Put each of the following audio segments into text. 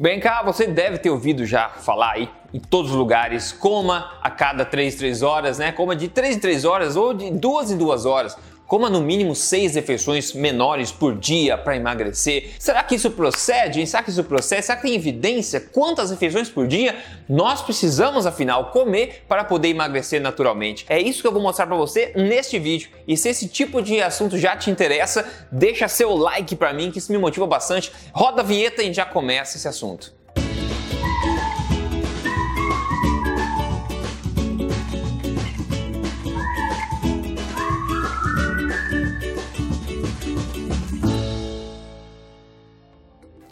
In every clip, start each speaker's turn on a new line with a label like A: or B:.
A: Bem cá, você deve ter ouvido já falar aí em todos os lugares, coma a cada 3, 3 horas, né? Coma de 3 em 3 horas ou de 2 em 2 horas. Coma no mínimo seis refeições menores por dia para emagrecer. Será que isso procede? Será que isso procede? Será que tem evidência? Quantas refeições por dia nós precisamos, afinal, comer para poder emagrecer naturalmente? É isso que eu vou mostrar para você neste vídeo. E se esse tipo de assunto já te interessa, deixa seu like para mim, que isso me motiva bastante. Roda a vinheta e já começa esse assunto.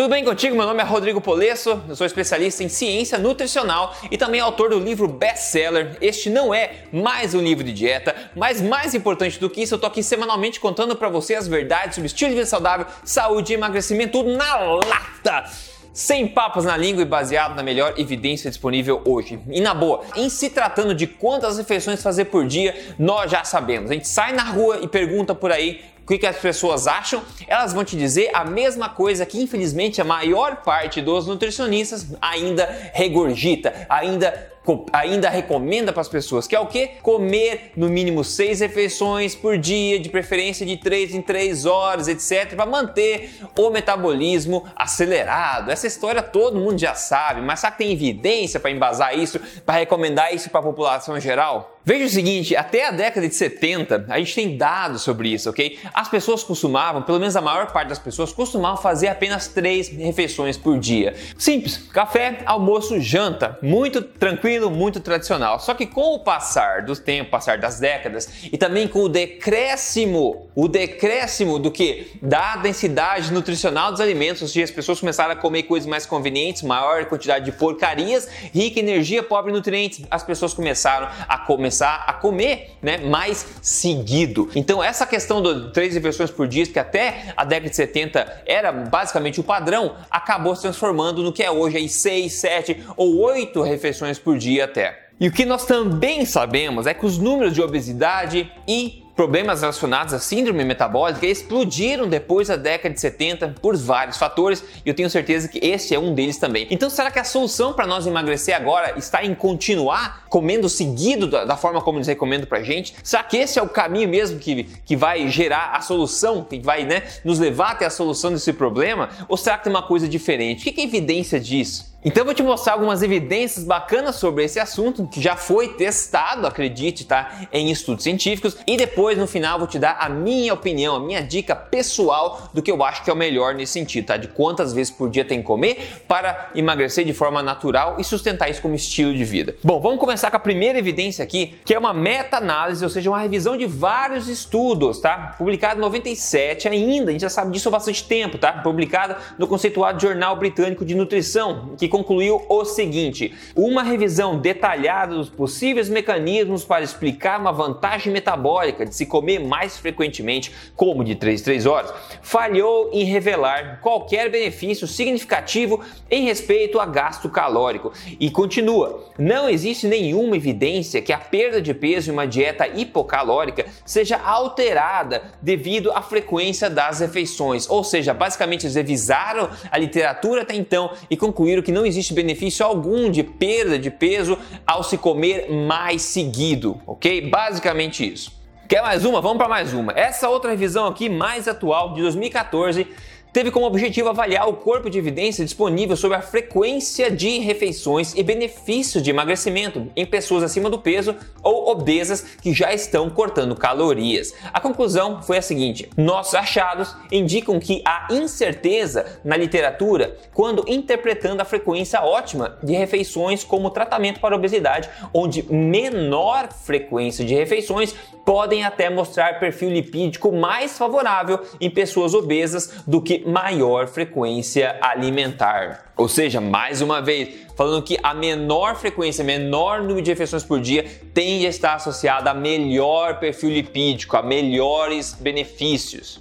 A: Tudo bem contigo? Meu nome é Rodrigo Polesso, eu sou especialista em ciência nutricional e também autor do livro best-seller. Este não é mais um livro de dieta, mas mais importante do que isso, eu tô aqui semanalmente contando para você as verdades sobre estilo de vida saudável, saúde e emagrecimento tudo na lata sem papas na língua e baseado na melhor evidência disponível hoje. E na boa, em se tratando de quantas refeições fazer por dia, nós já sabemos. A gente sai na rua e pergunta por aí o que, as pessoas acham, elas vão te dizer a mesma coisa que infelizmente a maior parte dos nutricionistas ainda regurgita, ainda ainda recomenda para as pessoas, que é o que? Comer no mínimo seis refeições por dia, de preferência de três em três horas, etc, para manter o metabolismo acelerado. Essa história todo mundo já sabe, mas será que tem evidência para embasar isso, para recomendar isso para a população em geral? Veja o seguinte, até a década de 70, a gente tem dados sobre isso, ok? As pessoas costumavam, pelo menos a maior parte das pessoas, costumavam fazer apenas três refeições por dia. Simples, café, almoço, janta. Muito tranquilo, muito tradicional. Só que com o passar do tempo, passar das décadas, e também com o decréscimo, o decréscimo do que? Da densidade nutricional dos alimentos, ou seja, as pessoas começaram a comer coisas mais convenientes, maior quantidade de porcarias, rica em energia, pobre em nutrientes. As pessoas começaram a comer começar a comer né, mais seguido. Então, essa questão de três refeições por dia, que até a década de 70 era basicamente o padrão, acabou se transformando no que é hoje aí seis, sete ou oito refeições por dia até. E o que nós também sabemos é que os números de obesidade e problemas relacionados à síndrome metabólica explodiram depois da década de 70 por vários fatores e eu tenho certeza que esse é um deles também. Então, será que a solução para nós emagrecer agora está em continuar comendo seguido da, da forma como eles recomendam para gente? Será que esse é o caminho mesmo que, que vai gerar a solução, que vai né, nos levar até a solução desse problema? Ou será que tem uma coisa diferente? O que, que é evidência disso? Então eu vou te mostrar algumas evidências bacanas sobre esse assunto que já foi testado, acredite, tá, em estudos científicos e depois no final vou te dar a minha opinião, a minha dica pessoal do que eu acho que é o melhor nesse sentido, tá? De quantas vezes por dia tem que comer para emagrecer de forma natural e sustentar isso como estilo de vida. Bom, vamos começar com a primeira evidência aqui, que é uma meta-análise, ou seja, uma revisão de vários estudos, tá? Publicado em 97 ainda, a gente já sabe disso há bastante tempo, tá? Publicada no conceituado Jornal Britânico de Nutrição, que concluiu o seguinte: uma revisão detalhada dos possíveis mecanismos para explicar uma vantagem metabólica de se comer mais frequentemente, como de 3 3 horas, falhou em revelar qualquer benefício significativo em respeito a gasto calórico. E continua: não existe nenhuma evidência que a perda de peso em uma dieta hipocalórica seja alterada devido à frequência das refeições. Ou seja, basicamente eles revisaram a literatura até então e concluíram que não existe benefício algum de perda de peso ao se comer mais seguido, ok? Basicamente isso. Quer mais uma? Vamos para mais uma. Essa outra revisão aqui, mais atual, de 2014, teve como objetivo avaliar o corpo de evidência disponível sobre a frequência de refeições e benefícios de emagrecimento em pessoas acima do peso ou obesas que já estão cortando calorias. A conclusão foi a seguinte: nossos achados indicam que há incerteza na literatura quando interpretando a frequência ótima de refeições como tratamento para obesidade, onde menor frequência de refeições podem até mostrar perfil lipídico mais favorável em pessoas obesas do que maior frequência alimentar. Ou seja, mais uma vez, falando que a menor frequência, menor número de refeições por dia tende a estar associada a melhor perfil lipídico, a melhores benefícios.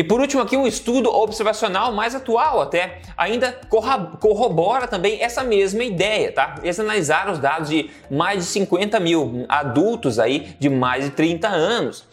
A: E por último aqui um estudo observacional mais atual até, ainda corrobora também essa mesma ideia, tá? Eles analisaram os dados de mais de 50 mil adultos aí de mais de 30 anos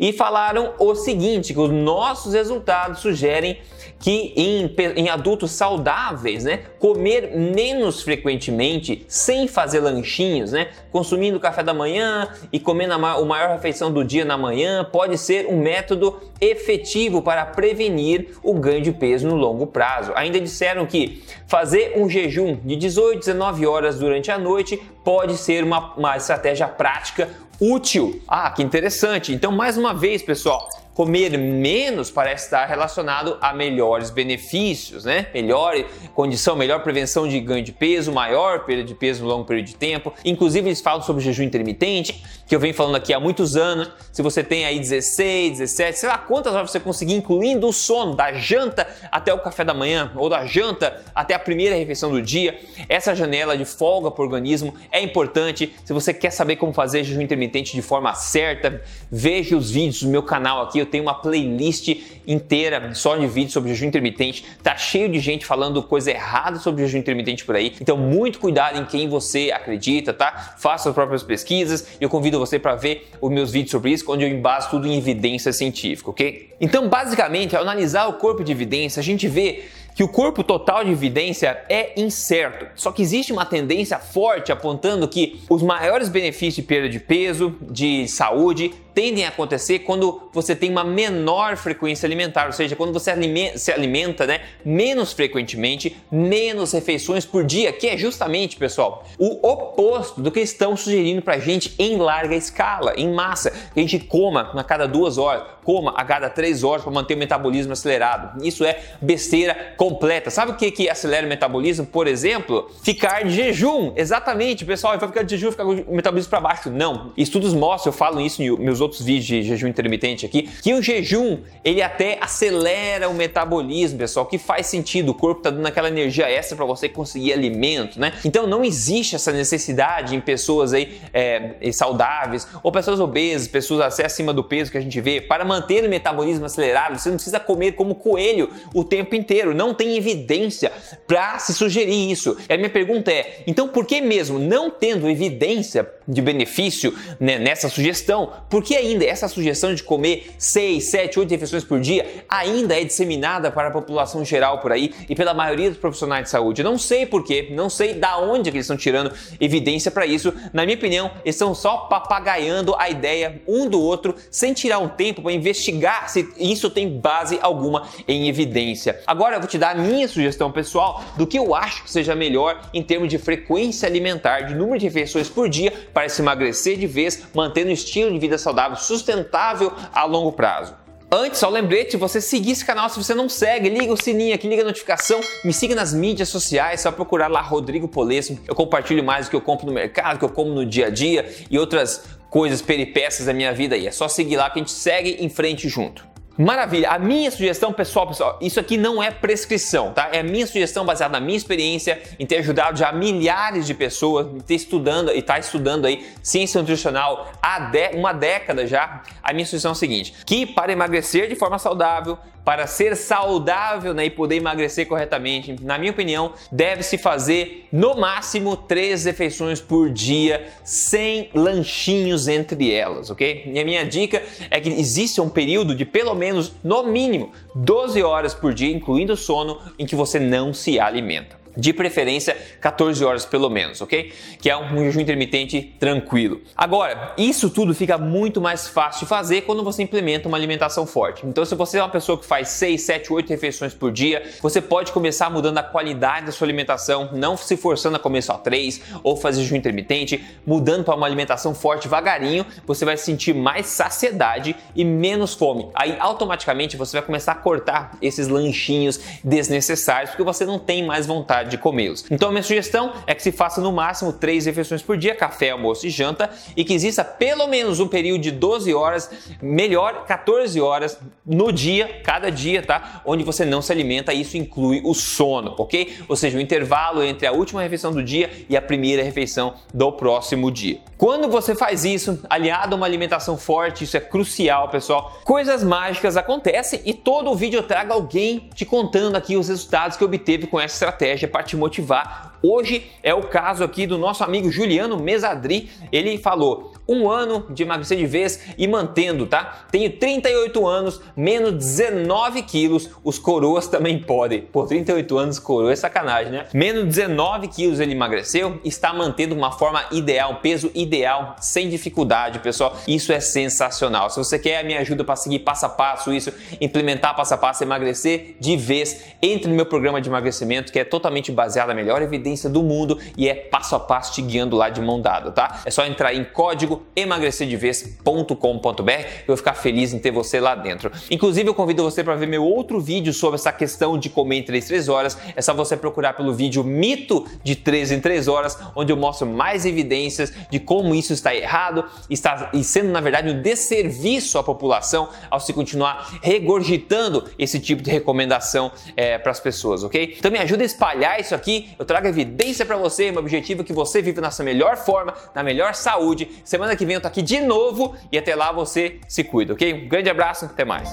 A: e falaram o seguinte: que os nossos resultados sugerem que em, em adultos saudáveis, né, comer menos frequentemente, sem fazer lanchinhos, né, consumindo café da manhã e comendo a maior refeição do dia na manhã, pode ser um método efetivo para prevenir o ganho de peso no longo prazo. Ainda disseram que fazer um jejum de 18, 19 horas durante a noite pode ser uma, uma estratégia prática útil. Ah, que interessante. Então, mais uma vez, pessoal, comer menos parece estar relacionado a melhores benefícios, né? Melhor condição, melhor prevenção de ganho de peso, maior perda de peso no longo período de tempo. Inclusive, eles falam sobre jejum intermitente, que eu venho falando aqui há muitos anos. Se você tem aí 16, 17, sei lá quantas horas você conseguir, incluindo o sono, da janta até o café da manhã, ou da janta até a primeira refeição do dia, essa janela de folga para o organismo é importante. Se você quer saber como fazer jejum intermitente de forma certa, veja os vídeos do meu canal aqui eu tenho uma playlist inteira só de vídeos sobre jejum intermitente. Tá cheio de gente falando coisa errada sobre jejum intermitente por aí. Então, muito cuidado em quem você acredita, tá? Faça as próprias pesquisas eu convido você para ver os meus vídeos sobre isso, onde eu embaso tudo em evidência científica, ok? Então, basicamente, ao analisar o corpo de evidência, a gente vê que o corpo total de evidência é incerto. Só que existe uma tendência forte apontando que os maiores benefícios de perda de peso, de saúde, tendem a acontecer quando você tem uma menor frequência alimentar, ou seja, quando você se alimenta né, menos frequentemente, menos refeições por dia, que é justamente, pessoal, o oposto do que estão sugerindo para gente em larga escala, em massa, que a gente coma a cada duas horas, coma a cada três horas para manter o metabolismo acelerado. Isso é besteira completa. Sabe o que, que acelera o metabolismo? Por exemplo, ficar de jejum. Exatamente, pessoal, vai ficar de jejum, ficar com o metabolismo para baixo. Não. Estudos mostram, eu falo isso em meus outros vídeos de jejum intermitente aqui, que o jejum ele até acelera o metabolismo, pessoal, que faz sentido. O corpo está dando aquela energia extra para você conseguir alimento, né? Então não existe essa necessidade em pessoas aí é, saudáveis ou pessoas obesas, pessoas acima do peso que a gente vê, para manter o metabolismo acelerado. Você não precisa comer como coelho o tempo inteiro. Não tem evidência para se sugerir isso. E a minha pergunta é: então por que mesmo não tendo evidência de benefício né, nessa sugestão, por que ainda essa sugestão de comer 6, 7, 8 refeições por dia ainda é disseminada para a população geral por aí e pela maioria dos profissionais de saúde? Eu não sei porquê, não sei da onde que eles estão tirando evidência para isso. Na minha opinião, eles estão só papagaiando a ideia um do outro sem tirar um tempo para investigar se isso tem base alguma em evidência. Agora eu vou te dar a minha sugestão pessoal do que eu acho que seja melhor em termos de frequência alimentar, de número de refeições por dia para se emagrecer de vez, mantendo um estilo de vida saudável sustentável a longo prazo. Antes, só lembrete, você seguir esse canal se você não segue, liga o sininho aqui, liga a notificação, me siga nas mídias sociais, só procurar lá Rodrigo Polesso. Eu compartilho mais o que eu compro no mercado, que eu como no dia a dia e outras coisas, peripécias da minha vida aí. É só seguir lá que a gente segue em frente junto. Maravilha. A minha sugestão, pessoal, pessoal, isso aqui não é prescrição, tá? É a minha sugestão baseada na minha experiência em ter ajudado já milhares de pessoas, em ter estudando e estar tá estudando aí ciência nutricional há uma década já. A minha sugestão é a seguinte: que para emagrecer de forma saudável, para ser saudável né, e poder emagrecer corretamente, na minha opinião, deve-se fazer no máximo três refeições por dia, sem lanchinhos entre elas, ok? E a minha dica é que existe um período de pelo menos, no mínimo, 12 horas por dia, incluindo sono, em que você não se alimenta de preferência 14 horas pelo menos, ok? Que é um jejum intermitente tranquilo. Agora, isso tudo fica muito mais fácil de fazer quando você implementa uma alimentação forte. Então, se você é uma pessoa que faz 6, 7, 8 refeições por dia, você pode começar mudando a qualidade da sua alimentação, não se forçando a comer só 3 ou fazer jejum intermitente, mudando para uma alimentação forte devagarinho, você vai sentir mais saciedade e menos fome. Aí, automaticamente, você vai começar a cortar esses lanchinhos desnecessários porque você não tem mais vontade de comê-los. Então, minha sugestão é que se faça no máximo três refeições por dia, café, almoço e janta, e que exista pelo menos um período de 12 horas, melhor 14 horas no dia, cada dia, tá? Onde você não se alimenta, isso inclui o sono, ok? Ou seja, o intervalo entre a última refeição do dia e a primeira refeição do próximo dia. Quando você faz isso, aliado a uma alimentação forte, isso é crucial, pessoal. Coisas mágicas acontecem e todo o vídeo eu trago alguém te contando aqui os resultados que obteve com essa estratégia para te motivar. Hoje é o caso aqui do nosso amigo Juliano Mesadri. Ele falou: um ano de emagrecer de vez e mantendo, tá? Tenho 38 anos, menos 19 quilos. Os coroas também podem. Por 38 anos, coroa é sacanagem, né? Menos 19 quilos ele emagreceu, está mantendo uma forma ideal, um peso ideal, sem dificuldade, pessoal. Isso é sensacional. Se você quer a minha ajuda para seguir passo a passo isso, implementar passo a passo, emagrecer de vez, entre no meu programa de emagrecimento que é totalmente baseado na melhor evidência do mundo e é passo a passo te guiando lá de mão dada, tá? É só entrar em código emagrecerdevez.com.br. Eu vou ficar feliz em ter você lá dentro. Inclusive, eu convido você para ver meu outro vídeo sobre essa questão de comer em 3 3 horas. É só você procurar pelo vídeo Mito de 3 em 3 horas, onde eu mostro mais evidências de como isso está errado está, e sendo, na verdade, um desserviço à população ao se continuar regurgitando esse tipo de recomendação é, para as pessoas, ok? Então me ajuda a espalhar isso aqui, eu trago evidência para você, meu objetivo é que você viva na sua melhor forma, na melhor saúde. Semana que vem eu tô aqui de novo e até lá você se cuida, ok? Um grande abraço, até mais.